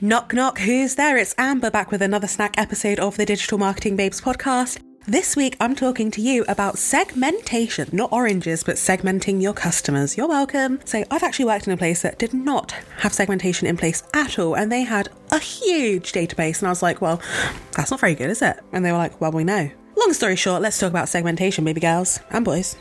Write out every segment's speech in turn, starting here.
Knock, knock, who's there? It's Amber back with another snack episode of the Digital Marketing Babes podcast. This week, I'm talking to you about segmentation, not oranges, but segmenting your customers. You're welcome. So, I've actually worked in a place that did not have segmentation in place at all, and they had a huge database. And I was like, well, that's not very good, is it? And they were like, well, we know. Long story short, let's talk about segmentation, baby girls and boys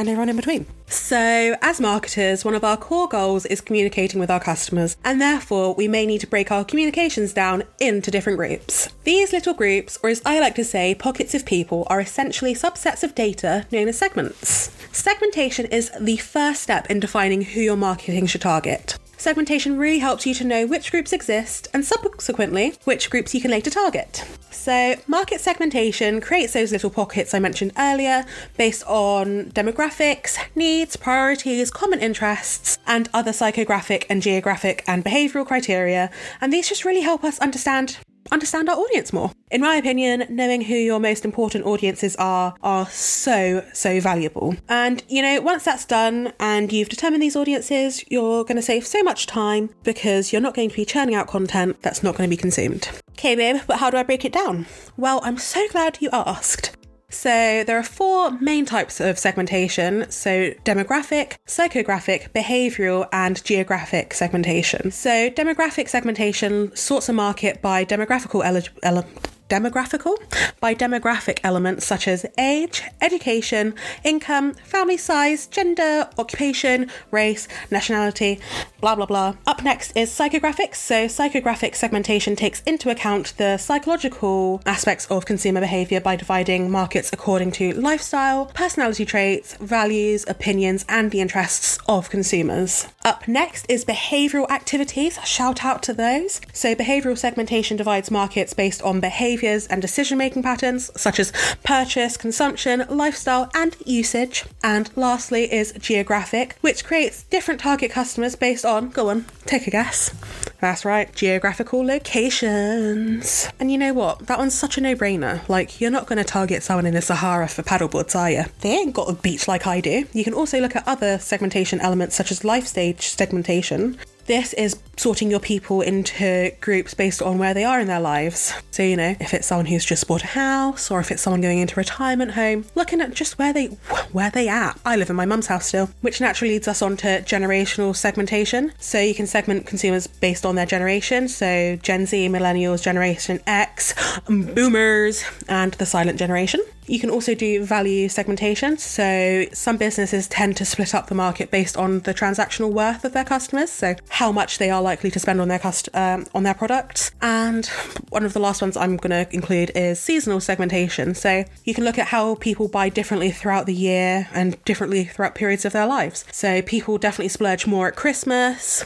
and everyone in between. So, as marketers, one of our core goals is communicating with our customers, and therefore we may need to break our communications down into different groups. These little groups, or as I like to say, pockets of people, are essentially subsets of data known as segments. Segmentation is the first step in defining who your marketing should target. Segmentation really helps you to know which groups exist and subsequently which groups you can later target. So, market segmentation creates those little pockets I mentioned earlier based on demographics, needs, priorities, common interests, and other psychographic and geographic and behavioural criteria. And these just really help us understand understand our audience more. In my opinion, knowing who your most important audiences are are so so valuable. And you know, once that's done and you've determined these audiences, you're going to save so much time because you're not going to be churning out content that's not going to be consumed. Okay, babe, but how do I break it down? Well, I'm so glad you asked. So, there are four main types of segmentation so, demographic, psychographic, behavioral, and geographic segmentation. So, demographic segmentation sorts a market by demographical eligibility demographical by demographic elements such as age, education, income, family size, gender, occupation, race, nationality, blah blah blah. Up next is psychographics. So, psychographic segmentation takes into account the psychological aspects of consumer behavior by dividing markets according to lifestyle, personality traits, values, opinions, and the interests of consumers. Up next is behavioral activities. Shout out to those. So, behavioral segmentation divides markets based on behavior behaviours and decision making patterns, such as purchase, consumption, lifestyle, and usage. And lastly is geographic, which creates different target customers based on, go on, take a guess. That's right, geographical locations. And you know what? That one's such a no brainer. Like, you're not going to target someone in the Sahara for paddleboards, are you? They ain't got a beach like I do. You can also look at other segmentation elements such as life stage segmentation, this is sorting your people into groups based on where they are in their lives. So, you know, if it's someone who's just bought a house or if it's someone going into retirement home, looking at just where they where they at. I live in my mum's house still, which naturally leads us on to generational segmentation. So you can segment consumers based on their generation. So Gen Z, millennials, Generation X, boomers, and the silent generation. You can also do value segmentation. So some businesses tend to split up the market based on the transactional worth of their customers, so how much they are likely to spend on their cust- um, on their products. And one of the last ones I'm going to include is seasonal segmentation. So you can look at how people buy differently throughout the year and differently throughout periods of their lives. So people definitely splurge more at Christmas,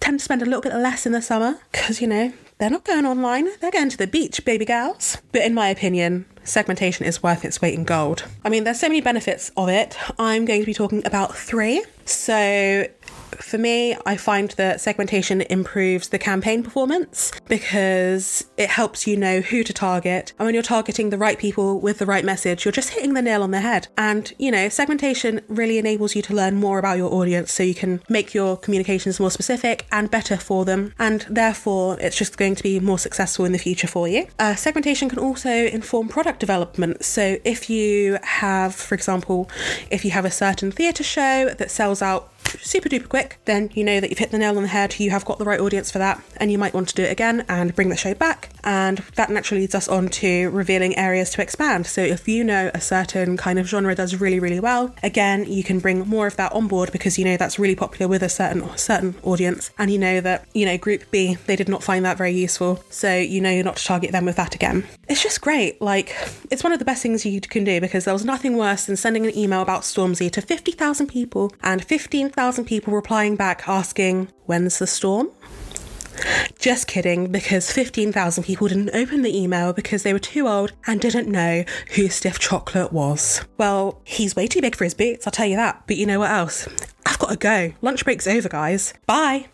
tend to spend a little bit less in the summer because you know they're not going online, they're going to the beach, baby gals. But in my opinion, segmentation is worth its weight in gold. I mean, there's so many benefits of it. I'm going to be talking about three. So, for me, I find that segmentation improves the campaign performance because it helps you know who to target. And when you're targeting the right people with the right message, you're just hitting the nail on the head. And, you know, segmentation really enables you to learn more about your audience so you can make your communications more specific and better for them. And therefore, it's just going to be more successful in the future for you. Uh, segmentation can also inform product development. So if you have, for example, if you have a certain theatre show that sells out super duper quick, then you know that you've hit the nail on the head, you have got the right audience for that, and you might want to do it again and bring the show back. And that naturally leads us on to revealing areas to expand. So if you know a certain kind of genre does really, really well, again, you can bring more of that on board because you know that's really popular with a certain certain audience, and you know that, you know, group B, they did not find that very useful. So you know you're not to target them with that again. It's just great. Like, it's one of the best things you can do because there was nothing worse than sending an email about Stormzy to 50,000 people and 15,000 1,000 people replying back asking, When's the storm? Just kidding, because 15,000 people didn't open the email because they were too old and didn't know who Stiff Chocolate was. Well, he's way too big for his boots, I'll tell you that. But you know what else? I've got to go. Lunch break's over, guys. Bye.